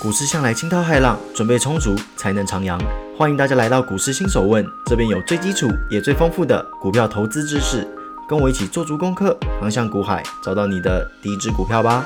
股市向来惊涛骇浪，准备充足才能徜徉。欢迎大家来到股市新手问，这边有最基础也最丰富的股票投资知识，跟我一起做足功课，航向股海，找到你的第一支股票吧。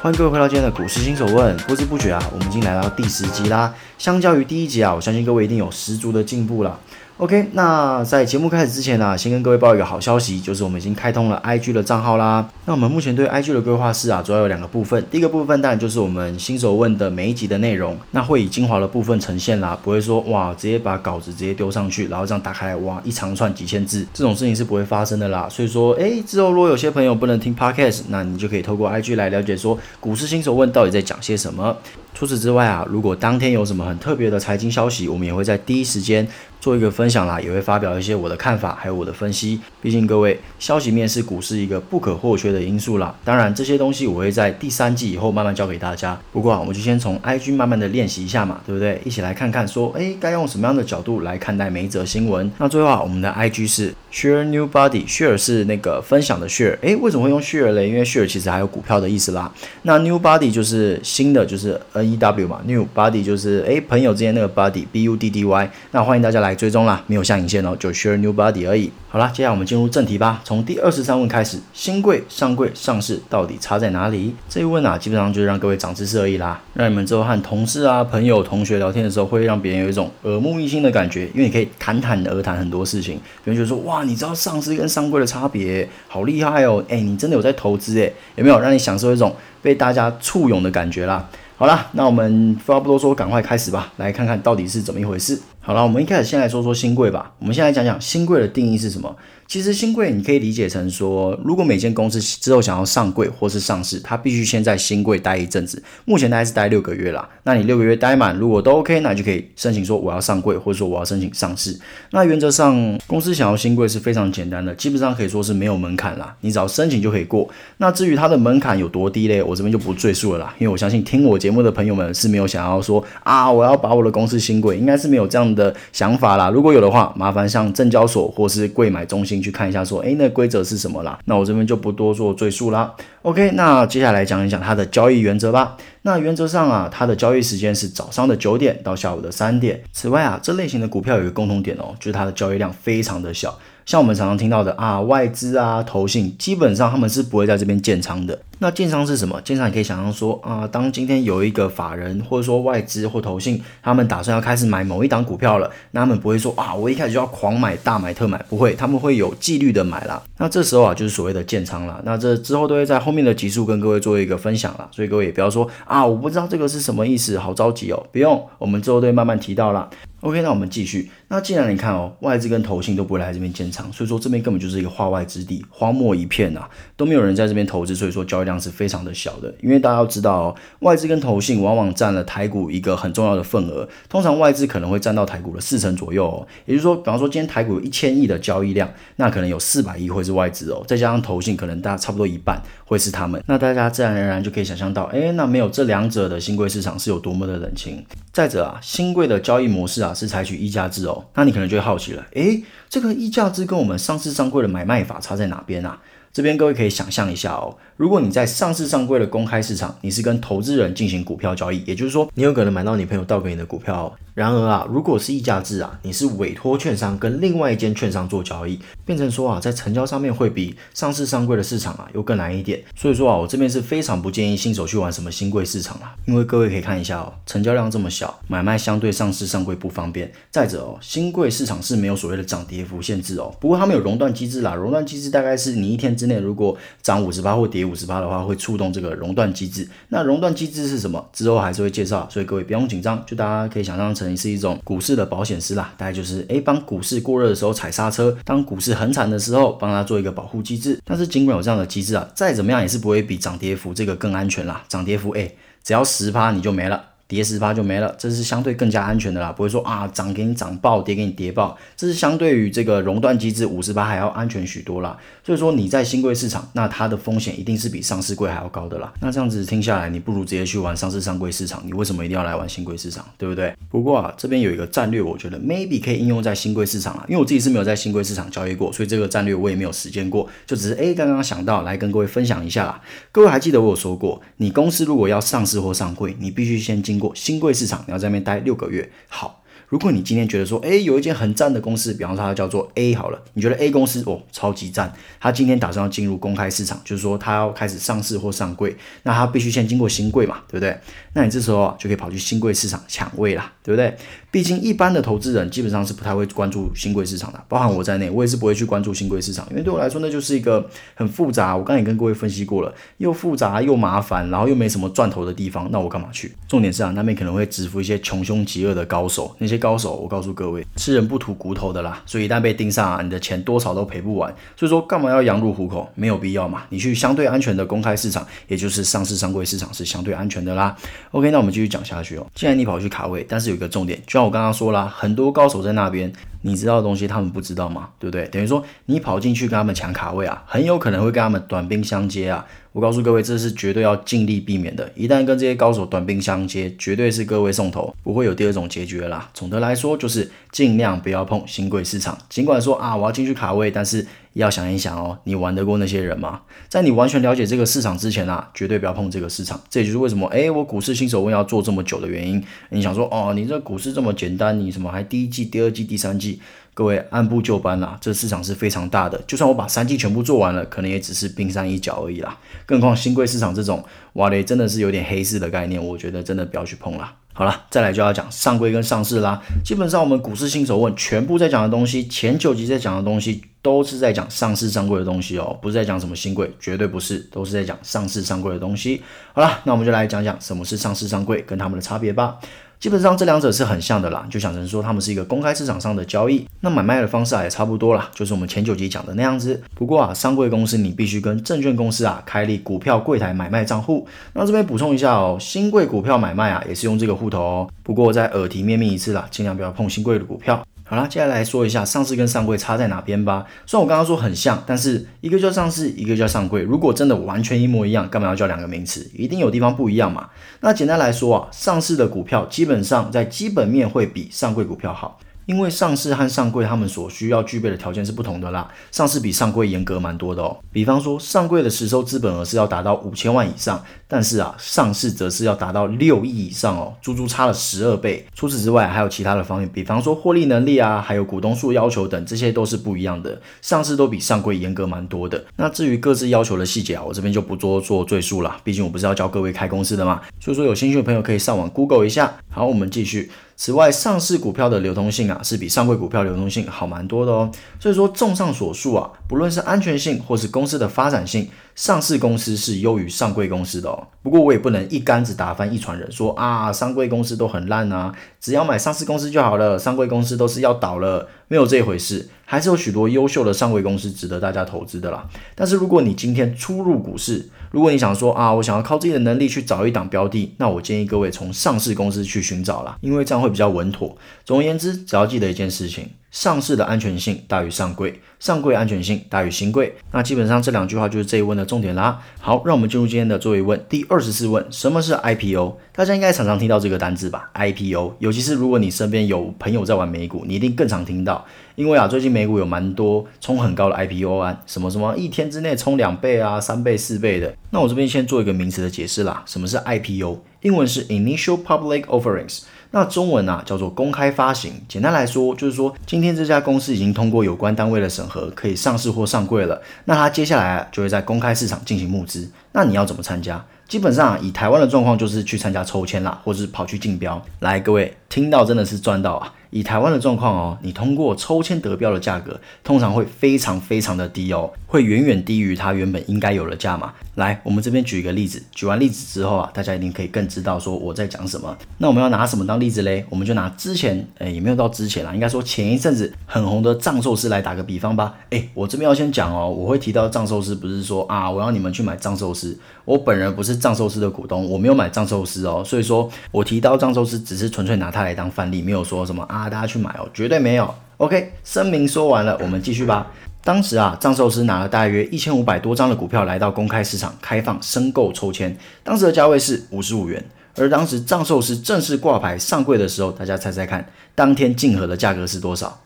欢迎各位回到今天的股市新手问，不知不觉啊，我们已经来到第十集啦。相较于第一集啊，我相信各位一定有十足的进步了。OK，那在节目开始之前呢，先跟各位报一个好消息，就是我们已经开通了 IG 的账号啦。那我们目前对 IG 的规划是啊，主要有两个部分。第一个部分当然就是我们新手问的每一集的内容，那会以精华的部分呈现啦，不会说哇直接把稿子直接丢上去，然后这样打开来哇一长串几千字，这种事情是不会发生的啦。所以说，哎，之后如果有些朋友不能听 Podcast，那你就可以透过 IG 来了解说股市新手问到底在讲些什么。除此之外啊，如果当天有什么很特别的财经消息，我们也会在第一时间做一个分享啦，也会发表一些我的看法，还有我的分析。毕竟各位，消息面是股市一个不可或缺的因素啦。当然，这些东西我会在第三季以后慢慢教给大家。不过啊，我们就先从 IG 慢慢的练习一下嘛，对不对？一起来看看说，哎，该用什么样的角度来看待每一则新闻。那最后啊，我们的 IG 是 Share New Body，Share 是那个分享的 Share。哎，为什么会用 Share 嘞？因为 Share 其实还有股票的意思啦。那 New Body 就是新的，就是 N E W 嘛，New Body 就是哎朋友之间那个 Body，B U D D Y。那欢迎大家来追踪啦，没有下影线哦，就 Share New Body 而已。好啦，接下来我们进入正题吧。从第二十三问开始，新贵、上贵、上市到底差在哪里？这一问啊，基本上就是让各位长知识而已啦，让你们之后和同事啊、朋友、同学聊天的时候，会让别人有一种耳目一新的感觉，因为你可以侃侃而谈很多事情。别人就说，哇，你知道上市跟上柜的差别，好厉害哦！哎，你真的有在投资哎？有没有让你享受一种被大家簇拥的感觉啦？好啦，那我们废话不多说，赶快开始吧，来看看到底是怎么一回事。好了，我们一开始先来说说新贵吧。我们先来讲讲新贵的定义是什么。其实新贵你可以理解成说，如果每间公司之后想要上柜或是上市，它必须先在新贵待一阵子。目前大概是待六个月啦。那你六个月待满，如果都 OK，那你就可以申请说我要上柜，或者说我要申请上市。那原则上，公司想要新贵是非常简单的，基本上可以说是没有门槛啦，你只要申请就可以过。那至于它的门槛有多低嘞，我这边就不赘述了啦，因为我相信听我节目的朋友们是没有想要说啊，我要把我的公司新贵，应该是没有这样的想法啦。如果有的话，麻烦向证交所或是柜买中心去看一下，说，诶。那规则是什么啦？那我这边就不多做赘述啦。OK，那接下来讲一讲它的交易原则吧。那原则上啊，它的交易时间是早上的九点到下午的三点。此外啊，这类型的股票有一个共同点哦，就是它的交易量非常的小。像我们常常听到的啊，外资啊、投信，基本上他们是不会在这边建仓的。那建仓是什么？建仓你可以想象说啊，当今天有一个法人或者说外资或投信，他们打算要开始买某一档股票了，那他们不会说啊，我一开始就要狂买、大买、特买，不会，他们会有纪律的买啦。那这时候啊，就是所谓的建仓了。那这之后都会在后面的集数跟各位做一个分享了，所以各位也不要说啊，我不知道这个是什么意思，好着急哦，不用，我们之后都会慢慢提到了。OK，那我们继续。那既然你看哦，外资跟投信都不会来这边建仓，所以说这边根本就是一个化外之地，荒漠一片呐，都没有人在这边投资，所以说交易量是非常的小的。因为大家要知道哦，外资跟投信往往占了台股一个很重要的份额，通常外资可能会占到台股的四成左右哦。也就是说，比方说今天台股有一千亿的交易量，那可能有四百亿会是外资哦，再加上投信，可能大家差不多一半会是他们。那大家自然而然就可以想象到，哎，那没有这两者的新贵市场是有多么的冷清。再者啊，新贵的交易模式啊是采取溢价制哦，那你可能就会好奇了，诶，这个溢价制跟我们上市上柜的买卖法差在哪边啊？这边各位可以想象一下哦，如果你在上市上柜的公开市场，你是跟投资人进行股票交易，也就是说，你有可能买到你朋友倒给你的股票。然而啊，如果是溢价制啊，你是委托券商跟另外一间券商做交易，变成说啊，在成交上面会比上市上柜的市场啊又更难一点。所以说啊，我这边是非常不建议新手去玩什么新贵市场啦，因为各位可以看一下哦，成交量这么小，买卖相对上市上柜不方便。再者哦，新贵市场是没有所谓的涨跌幅限制哦，不过他们有熔断机制啦，熔断机制大概是你一天之内如果涨五十八或跌五十八的话，会触动这个熔断机制。那熔断机制是什么？之后还是会介绍，所以各位不用紧张，就大家可以想象成你是一种股市的保险师啦，大概就是诶帮股市过热的时候踩刹车，当股市很惨的时候，帮他做一个保护机制。但是尽管有这样的机制啊，再怎么样也是不会比涨跌幅这个更安全啦。涨跌幅诶只要十趴你就没了。跌十趴就没了，这是相对更加安全的啦，不会说啊涨给你涨爆，跌给你跌爆，这是相对于这个熔断机制五十趴还要安全许多啦。所以说你在新贵市场，那它的风险一定是比上市贵还要高的啦。那这样子听下来，你不如直接去玩上市上柜市场，你为什么一定要来玩新贵市场，对不对？不过啊，这边有一个战略，我觉得 maybe 可以应用在新贵市场啊，因为我自己是没有在新贵市场交易过，所以这个战略我也没有实践过，就只是诶刚刚想到来跟各位分享一下啦。各位还记得我有说过，你公司如果要上市或上柜，你必须先经过新贵市场。你要在那边待六个月，好。如果你今天觉得说，哎，有一间很赞的公司，比方说它叫做 A 好了，你觉得 A 公司哦超级赞，它今天打算要进入公开市场，就是说它要开始上市或上柜，那它必须先经过新柜嘛，对不对？那你这时候就可以跑去新柜市场抢位啦，对不对？毕竟一般的投资人基本上是不太会关注新贵市场的，包含我在内，我也是不会去关注新贵市场，因为对我来说那就是一个很复杂。我刚才也跟各位分析过了，又复杂又麻烦，然后又没什么赚头的地方，那我干嘛去？重点是啊，那边可能会蛰伏一些穷凶极恶的高手，那些高手，我告诉各位，吃人不吐骨头的啦，所以一旦被盯上啊，你的钱多少都赔不完。所以说干嘛要羊入虎口？没有必要嘛。你去相对安全的公开市场，也就是上市商柜市场是相对安全的啦。OK，那我们继续讲下去哦。既然你跑去卡位，但是有一个重点，就像我刚刚说啦，很多高手在那边，你知道的东西他们不知道吗？对不对？等于说你跑进去跟他们抢卡位啊，很有可能会跟他们短兵相接啊。我告诉各位，这是绝对要尽力避免的。一旦跟这些高手短兵相接，绝对是各位送头，不会有第二种结局啦。总的来说，就是尽量不要碰新贵市场。尽管说啊，我要进去卡位，但是要想一想哦，你玩得过那些人吗？在你完全了解这个市场之前啊，绝对不要碰这个市场。这也就是为什么，哎，我股市新手问要做这么久的原因。你想说，哦，你这股市这么简单，你什么还第一季、第二季、第三季？各位按部就班啦，这市场是非常大的。就算我把三季全部做完了，可能也只是冰山一角而已啦。更何况新贵市场这种，哇嘞，真的是有点黑市的概念，我觉得真的不要去碰啦。好了，再来就要讲上柜跟上市啦。基本上我们股市新手问全部在讲的东西，前九集在讲的东西，都是在讲上市上柜的东西哦，不是在讲什么新贵，绝对不是，都是在讲上市上柜的东西。好了，那我们就来讲讲什么是上市上柜跟他们的差别吧。基本上这两者是很像的啦，就想成说他们是一个公开市场上的交易，那买卖的方式啊也差不多啦，就是我们前九集讲的那样子。不过啊，上柜公司你必须跟证券公司啊开立股票柜台买卖账户。那这边补充一下哦，新贵股票买卖啊也是用这个户头哦。不过在耳提面命一次啦，尽量不要碰新贵的股票。好啦，接下来说一下上市跟上柜差在哪边吧。虽然我刚刚说很像，但是一个叫上市，一个叫上柜。如果真的完全一模一样，干嘛要叫两个名词？一定有地方不一样嘛。那简单来说啊，上市的股票基本上在基本面会比上柜股票好。因为上市和上柜他们所需要具备的条件是不同的啦，上市比上柜严格蛮多的哦。比方说，上柜的实收资本额是要达到五千万以上，但是啊，上市则是要达到六亿以上哦，足足差了十二倍。除此之外，还有其他的方面，比方说获利能力啊，还有股东数要求等，这些都是不一样的。上市都比上柜严格蛮多的。那至于各自要求的细节啊，我这边就不多做赘述了，毕竟我不是要教各位开公司的嘛。所以说，有兴趣的朋友可以上网 Google 一下。好，我们继续。此外，上市股票的流通性啊，是比上柜股票流通性好蛮多的哦。所以说，综上所述啊，不论是安全性或是公司的发展性，上市公司是优于上柜公司的哦。不过我也不能一竿子打翻一船人，说啊，三贵公司都很烂啊，只要买上市公司就好了，上柜公司都是要倒了，没有这回事，还是有许多优秀的上柜公司值得大家投资的啦。但是如果你今天初入股市，如果你想说啊，我想要靠自己的能力去找一档标的，那我建议各位从上市公司去寻找啦，因为这样会比较稳妥。总而言之，只要记得一件事情：上市的安全性大于上柜，上柜安全性大于新柜。那基本上这两句话就是这一问的重点啦。好，让我们进入今天的最后一问，第二十四问：什么是 IPO？大家应该常常听到这个单字吧？IPO，尤其是如果你身边有朋友在玩美股，你一定更常听到。因为啊，最近美股有蛮多冲很高的 IPO 案，什么什么一天之内冲两倍啊、三倍、四倍的。那我这边先做一个名词的解释啦，什么是 IPO？英文是 Initial Public Offerings，那中文啊叫做公开发行。简单来说，就是说今天这家公司已经通过有关单位的审核，可以上市或上柜了。那它接下来啊就会在公开市场进行募资。那你要怎么参加？基本上以台湾的状况就是去参加抽签啦，或者是跑去竞标。来，各位听到真的是赚到啊！以台湾的状况哦，你通过抽签得标的价格，通常会非常非常的低哦，会远远低于它原本应该有的价码。来，我们这边举一个例子，举完例子之后啊，大家一定可以更知道说我在讲什么。那我们要拿什么当例子嘞？我们就拿之前，哎，也没有到之前啦，应该说前一阵子很红的藏寿司来打个比方吧。哎，我这边要先讲哦，我会提到藏寿司，不是说啊，我要你们去买藏寿司，我本人不是藏寿司的股东，我没有买藏寿司哦，所以说我提到藏寿司只是纯粹拿它来当范例，没有说什么啊，大家去买哦，绝对没有。OK，声明说完了，我们继续吧。当时啊，藏寿司拿了大约一千五百多张的股票来到公开市场开放申购抽签，当时的价位是五十五元。而当时藏寿司正式挂牌上柜的时候，大家猜猜看，当天竞合的价格是多少？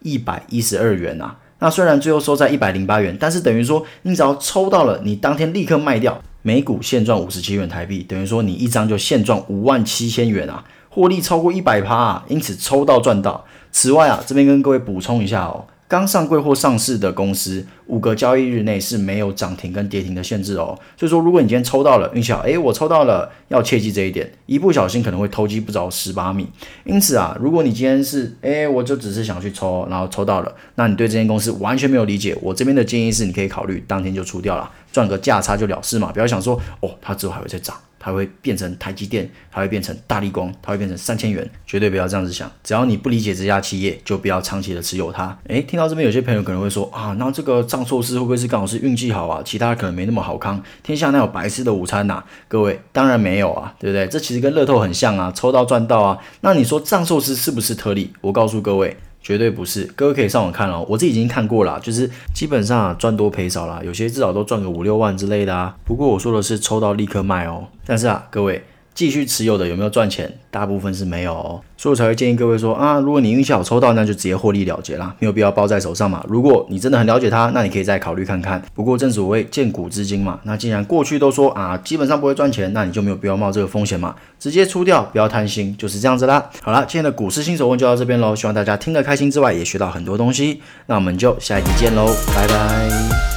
一百一十二元啊！那虽然最后收在一百零八元，但是等于说你只要抽到了，你当天立刻卖掉，每股现赚五十七元台币，等于说你一张就现赚五万七千元啊，获利超过一百趴啊！因此抽到赚到。此外啊，这边跟各位补充一下哦。刚上柜或上市的公司，五个交易日内是没有涨停跟跌停的限制哦。所以说，如果你今天抽到了，运气好，诶，我抽到了，要切记这一点，一不小心可能会偷鸡不着蚀把米。因此啊，如果你今天是，诶，我就只是想去抽，然后抽到了，那你对这间公司完全没有理解，我这边的建议是，你可以考虑当天就出掉了，赚个价差就了事嘛，不要想说，哦，它之后还会再涨。它会变成台积电，它会变成大力光，它会变成三千元，绝对不要这样子想。只要你不理解这家企业，就不要长期的持有它。诶，听到这边有些朋友可能会说啊，那这个藏寿司会不会是刚好是运气好啊？其他可能没那么好康，天下哪有白吃的午餐呐？各位当然没有啊，对不对？这其实跟乐透很像啊，抽到赚到啊。那你说藏寿司是不是特例？我告诉各位。绝对不是，各位可以上网看哦，我自己已经看过了，就是基本上赚多赔少啦，有些至少都赚个五六万之类的啊。不过我说的是抽到立刻卖哦，但是啊，各位。继续持有的有没有赚钱？大部分是没有，哦，所以我才会建议各位说啊，如果你运气好抽到，那就直接获利了结啦，没有必要包在手上嘛。如果你真的很了解它，那你可以再考虑看看。不过正所谓见古知今嘛，那既然过去都说啊，基本上不会赚钱，那你就没有必要冒这个风险嘛，直接出掉，不要贪心，就是这样子啦。好了，今天的股市新手问就到这边喽，希望大家听得开心之外，也学到很多东西。那我们就下一集见喽，拜拜。